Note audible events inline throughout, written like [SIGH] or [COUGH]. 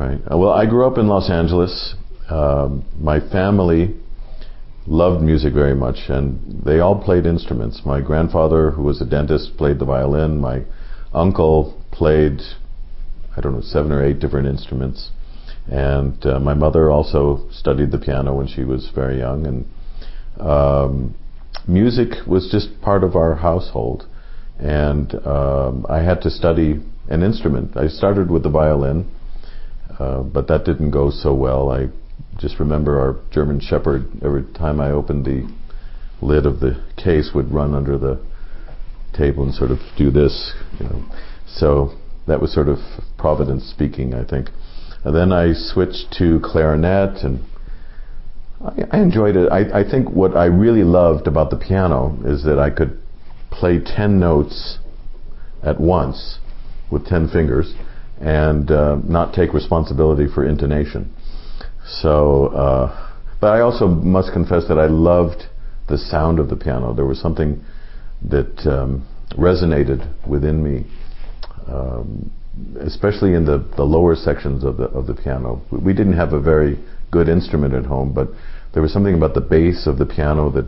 Right. Uh, well, I grew up in Los Angeles. Um, my family loved music very much, and they all played instruments. My grandfather, who was a dentist, played the violin. My uncle played, I don't know, seven or eight different instruments. And uh, my mother also studied the piano when she was very young. And um, music was just part of our household. And um, I had to study an instrument. I started with the violin, uh, but that didn't go so well. I just remember our German Shepherd, every time I opened the lid of the case, would run under the table and sort of do this, you know. So that was sort of Providence speaking, I think. And then I switched to clarinet, and I, I enjoyed it. I, I think what I really loved about the piano is that I could play 10 notes at once with 10 fingers and uh, not take responsibility for intonation. So, uh, but I also must confess that I loved the sound of the piano. There was something that um, resonated within me, um, especially in the, the lower sections of the of the piano. We didn't have a very good instrument at home, but there was something about the bass of the piano that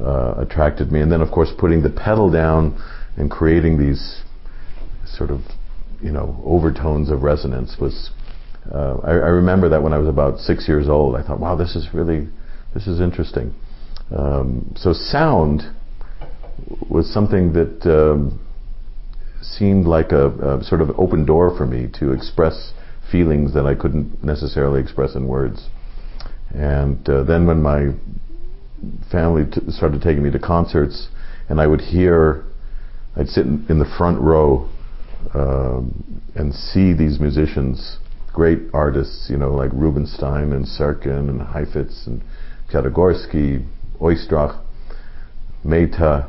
uh, attracted me. And then, of course, putting the pedal down and creating these sort of you know overtones of resonance was. Uh, I, I, remember that when I was about six years old, I thought, "Wow, this is really, this is interesting." Um, so sound was something that um, seemed like a, a, sort of open door for me to express feelings that I couldn't necessarily express in words. And uh, then when my family t- started taking me to concerts, and I would hear, I'd sit in, in the front row um, and see these musicians, great artists, you know, like Rubinstein and Serkin and Heifetz and Piatigorsky, Oistrakh, Mehta,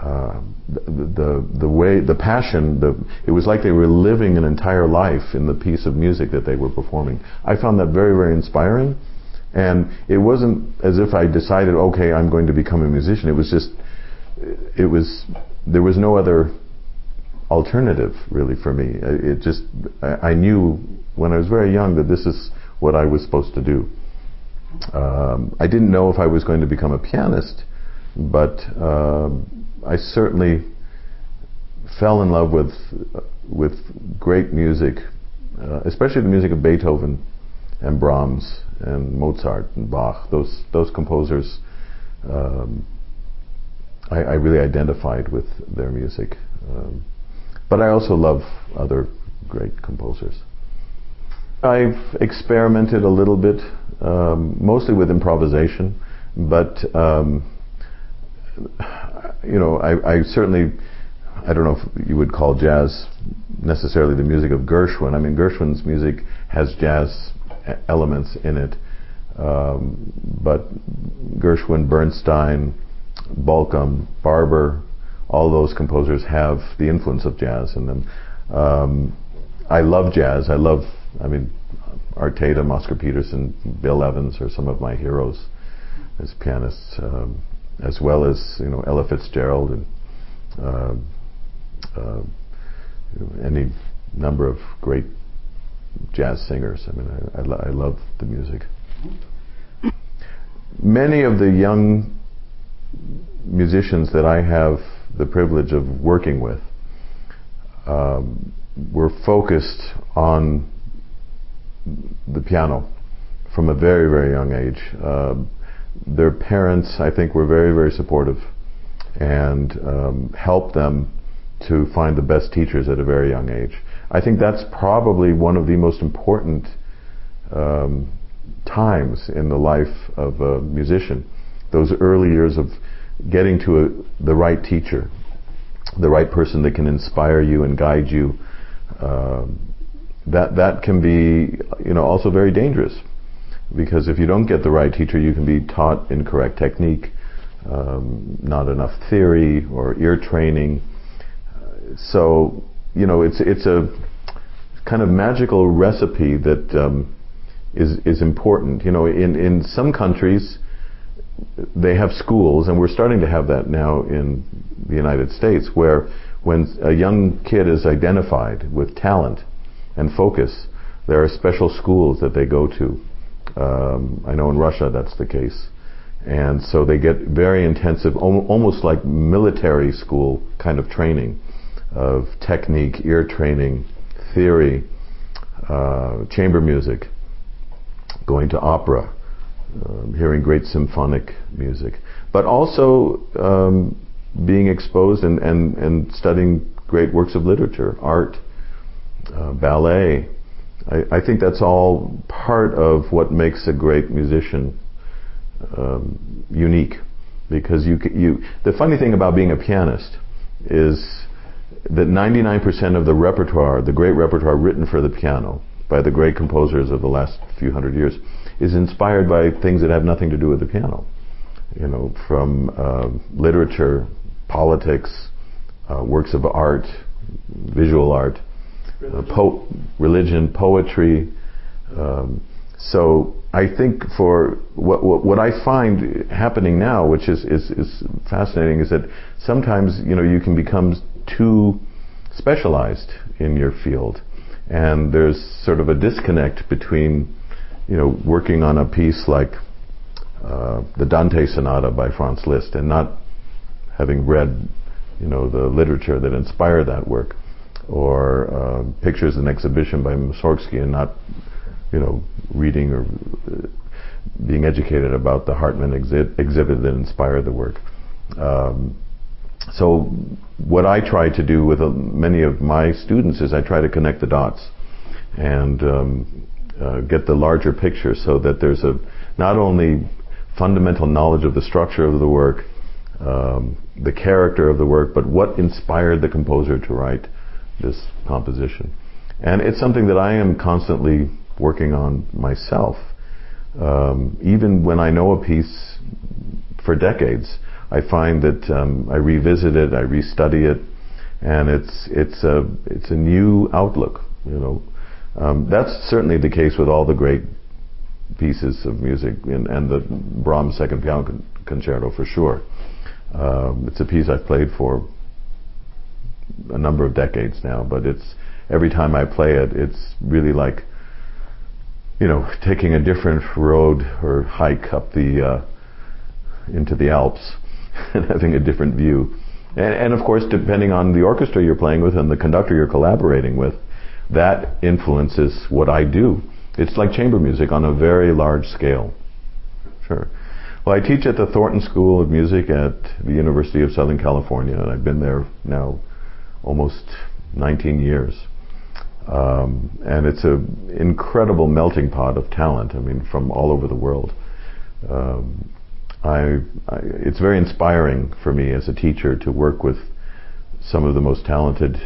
uh, the, the the way the passion the it was like they were living an entire life in the piece of music that they were performing. I found that very very inspiring, and it wasn't as if I decided okay I'm going to become a musician. It was just it was there was no other alternative really for me. It just I knew when I was very young that this is what I was supposed to do. Um, I didn't know if I was going to become a pianist, but um, I certainly fell in love with with great music, uh, especially the music of Beethoven and Brahms and Mozart and Bach. Those those composers, um, I, I, really identified with their music. Um, but I also love other great composers. I've experimented a little bit, um, mostly with improvisation, but um, you know, I, I, certainly, I don't know if you would call jazz necessarily the music of Gershwin. I mean, Gershwin's music has jazz elements in it, um, but Gershwin, Bernstein, Bolcom, Barber, all those composers have the influence of jazz in them. Um, I love jazz. I love, I mean, Art Tatum, Oscar Peterson, Bill Evans are some of my heroes as pianists. Um, as well as you know Ella Fitzgerald and uh, uh, any number of great jazz singers. I mean, I, I, lo- I, love the music. Many of the young musicians that I have the privilege of working with um, were focused on the piano from a very, very young age. Um, their parents, I think, were very, very supportive and um, helped them to find the best teachers at a very young age. I think that's probably one of the most important um, times in the life of a musician. Those early years of getting to a, the right teacher, the right person that can inspire you and guide you. Um, that that can be, you know, also very dangerous because if you don't get the right teacher, you can be taught incorrect technique, um, not enough theory or ear training. So, you know, it's it's a kind of magical recipe that um, is is important. You know, in in some countries they have schools, and we're starting to have that now in the United States, where when a young kid is identified with talent and focus, There are special schools that they go to. Um, I know in Russia that's the case. And so they get very intensive, almost like military school kind of training of technique, ear training, theory, uh, chamber music, going to opera, um, hearing great symphonic music, but also um, being exposed and, and, and studying great works of literature, art, uh, ballet. I, I, think that's all part of what makes a great musician um, unique. Because you, you, the funny thing about being a pianist is that 99% of the repertoire, the great repertoire written for the piano by the great composers of the last few hundred years, is inspired by things that have nothing to do with the piano. You know, from uh, literature, politics, uh, works of art, visual art, religion, uh, po- religion poetry. Um, so I think for what, what, what I find happening now, which is, is, is fascinating, is that sometimes you know you can become too specialized in your field, and there's sort of a disconnect between you know working on a piece like uh, the Dante Sonata by Franz Liszt and not having read you know the literature that inspired that work, or uh, pictures and exhibition by Mussorgsky and not you know, reading or uh, being educated about the Hartmann exhi- exhibit that inspired the work. Um, so what I try to do with uh, many of my students is I try to connect the dots and um, uh, get the larger picture so that there's a not only fundamental knowledge of the structure of the work, um, the character of the work, but what inspired the composer to write this composition. And it's something that I am constantly working on myself. Um, even when I know a piece for decades, I find that um, I revisit it, I restudy it, and it's it's a it's a new outlook. You know, um, that's certainly the case with all the great pieces of music in, and the Brahms Second Piano con- Concerto for sure. Um, it's a piece I've played for a number of decades now, but it's every time I play it, it's really like you know, taking a different road or hike up the uh, into the Alps [LAUGHS] and having a different view. And, and, of course, depending on the orchestra you're playing with and the conductor you're collaborating with, that influences what I do. It's like chamber music on a very large scale. Sure. Well, I teach at the Thornton School of Music at the University of Southern California, and I've been there now almost 19 years. Um, and it's an incredible melting pot of talent. I mean, from all over the world. Um, I, I, it's very inspiring for me as a teacher to work with some of the most talented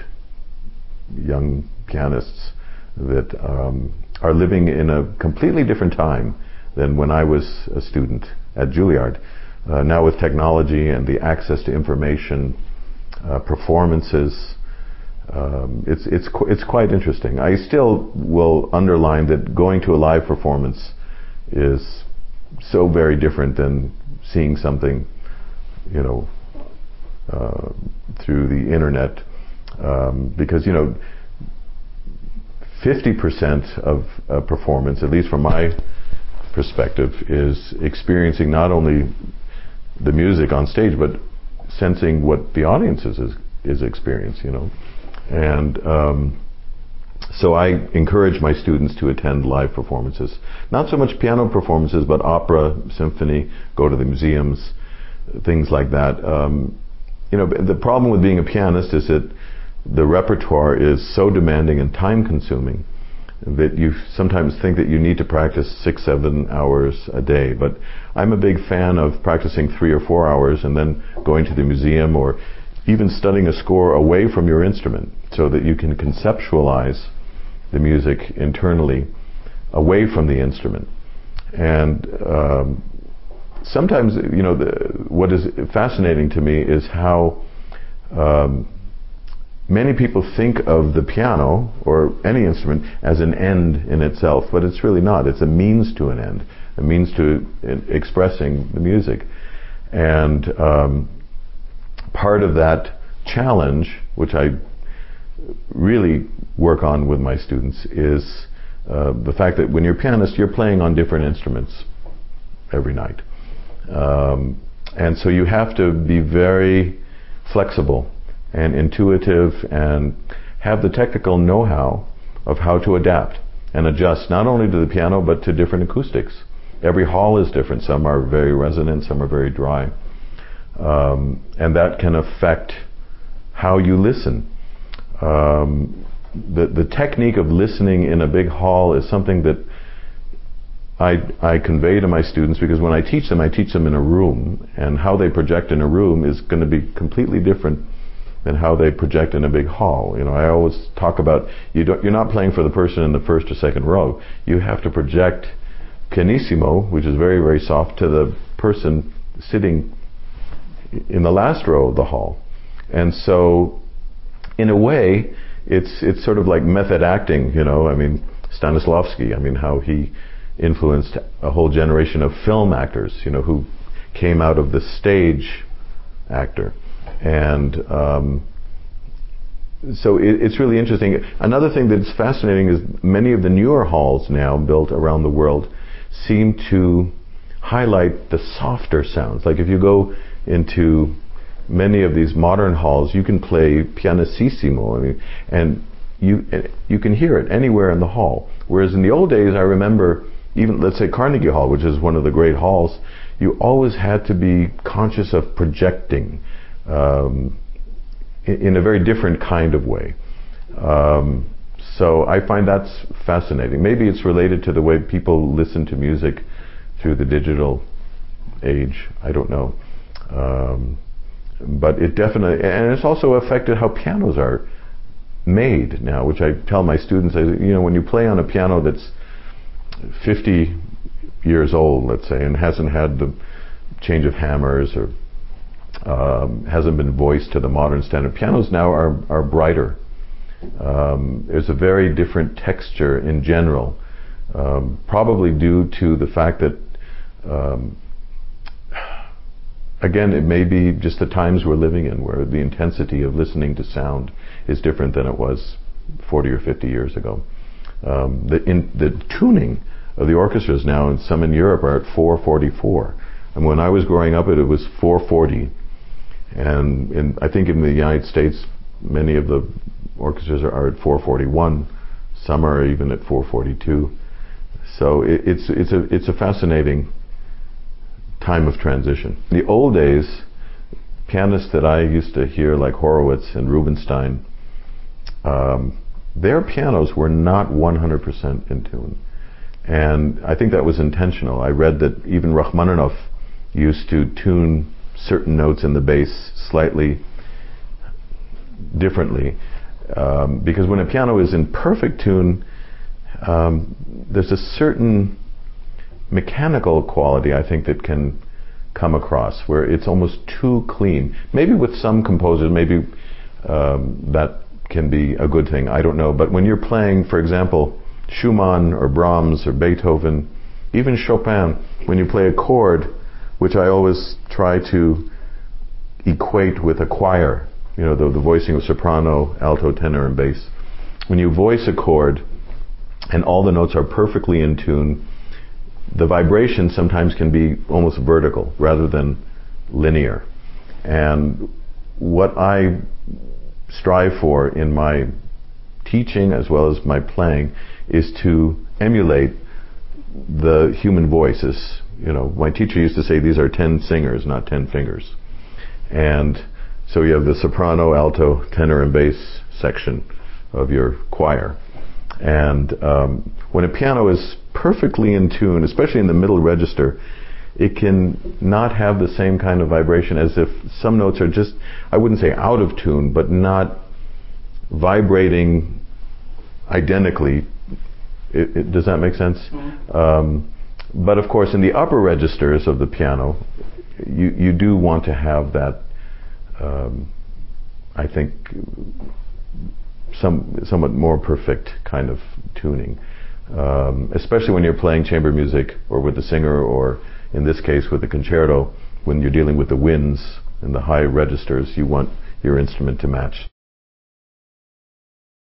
young pianists that um, are living in a completely different time than when I was a student at Juilliard. Uh, now with technology and the access to information, uh, performances, um, it's it's qu- it's quite interesting. I still will underline that going to a live performance is so very different than seeing something, you know, uh, through the internet, um, because you know, fifty percent of a performance, at least from my perspective, is experiencing not only the music on stage, but sensing what the audience is is, is experiencing. You know. And um, so I encourage my students to attend live performances. Not so much piano performances, but opera, symphony, go to the museums, things like that. Um, you know, the problem with being a pianist is that the repertoire is so demanding and time consuming that you sometimes think that you need to practice six, seven hours a day. But I'm a big fan of practicing three or four hours and then going to the museum or even studying a score away from your instrument so that you can conceptualize the music internally away from the instrument. And um, sometimes, you know, the, what is fascinating to me is how um, many people think of the piano or any instrument as an end in itself, but it's really not. It's a means to an end, a means to expressing the music. And um, part of that challenge, which I really work on with my students, is uh, the fact that when you're a pianist, you're playing on different instruments every night. Um, and so you have to be very flexible and intuitive and have the technical know-how of how to adapt and adjust not only to the piano but to different acoustics. Every hall is different. Some are very resonant, some are very dry. Um, and that can affect how you listen. Um, the, the technique of listening in a big hall is something that I, I convey to my students because when I teach them, I teach them in a room, and how they project in a room is going to be completely different than how they project in a big hall. You know, I always talk about you don't, you're not playing for the person in the first or second row. You have to project pianissimo, which is very very soft, to the person sitting in the last row of the hall, and so in a way, it's it's sort of like method acting. You know, I mean Stanislavski. I mean how he influenced a whole generation of film actors. You know, who came out of the stage actor, and um, so it, it's really interesting. Another thing that's fascinating is many of the newer halls now built around the world seem to highlight the softer sounds. Like if you go into many of these modern halls, you can play pianissimo, I mean, and you you can hear it anywhere in the hall. Whereas in the old days, I remember even let's say Carnegie Hall, which is one of the great halls, you always had to be conscious of projecting um, in, a very different kind of way. Um, so I find that's fascinating. Maybe it's related to the way people listen to music through the digital age. I don't know. Um, but it definitely, and it's also affected how pianos are made now, which I tell my students, you know, when you play on a piano that's 50 years old, let's say, and hasn't had the change of hammers or um, hasn't been voiced to the modern standard, pianos now are, are brighter. Um, there's a very different texture in general, um, probably due to the fact that um, again, it may be just the times we're living in where the intensity of listening to sound is different than it was 40 or 50 years ago. Um, the, in, the tuning of the orchestras now, and some in Europe, are at 444. And when I was growing up, it, it was 440. And in, I think in the United States, many of the orchestras are, are at 441. Some are even at 442. So it, it's it's a it's a fascinating time of transition. The old days, pianists that I used to hear, like Horowitz and Rubinstein, um, their pianos were not 100% in tune. And I think that was intentional. I read that even Rachmaninoff used to tune certain notes in the bass slightly differently. Um, because when a piano is in perfect tune, um, there's a certain mechanical quality I think that can come across where it's almost too clean. Maybe with some composers, maybe um, that can be a good thing. I don't know. But when you're playing, for example, Schumann or Brahms or Beethoven, even Chopin, when you play a chord, which I always try to equate with a choir, you know, the, the voicing of soprano, alto, tenor, and bass. When you voice a chord and all the notes are perfectly in tune, the vibration sometimes can be almost vertical rather than linear. And what I strive for in my teaching as well as my playing is to emulate the human voices. You know, my teacher used to say these are ten singers, not ten fingers. And so you have the soprano, alto, tenor, and bass section of your choir. And um, when a piano is perfectly in tune, especially in the middle register, it can not have the same kind of vibration as if some notes are just, I wouldn't say out of tune, but not vibrating identically. It, it, does that make sense? Mm-hmm. Um, but of course, in the upper registers of the piano, you, you do want to have that, um, I think, some somewhat more perfect kind of tuning, um, especially when you're playing chamber music or with the singer, or in this case with the concerto. When you're dealing with the winds and the high registers, you want your instrument to match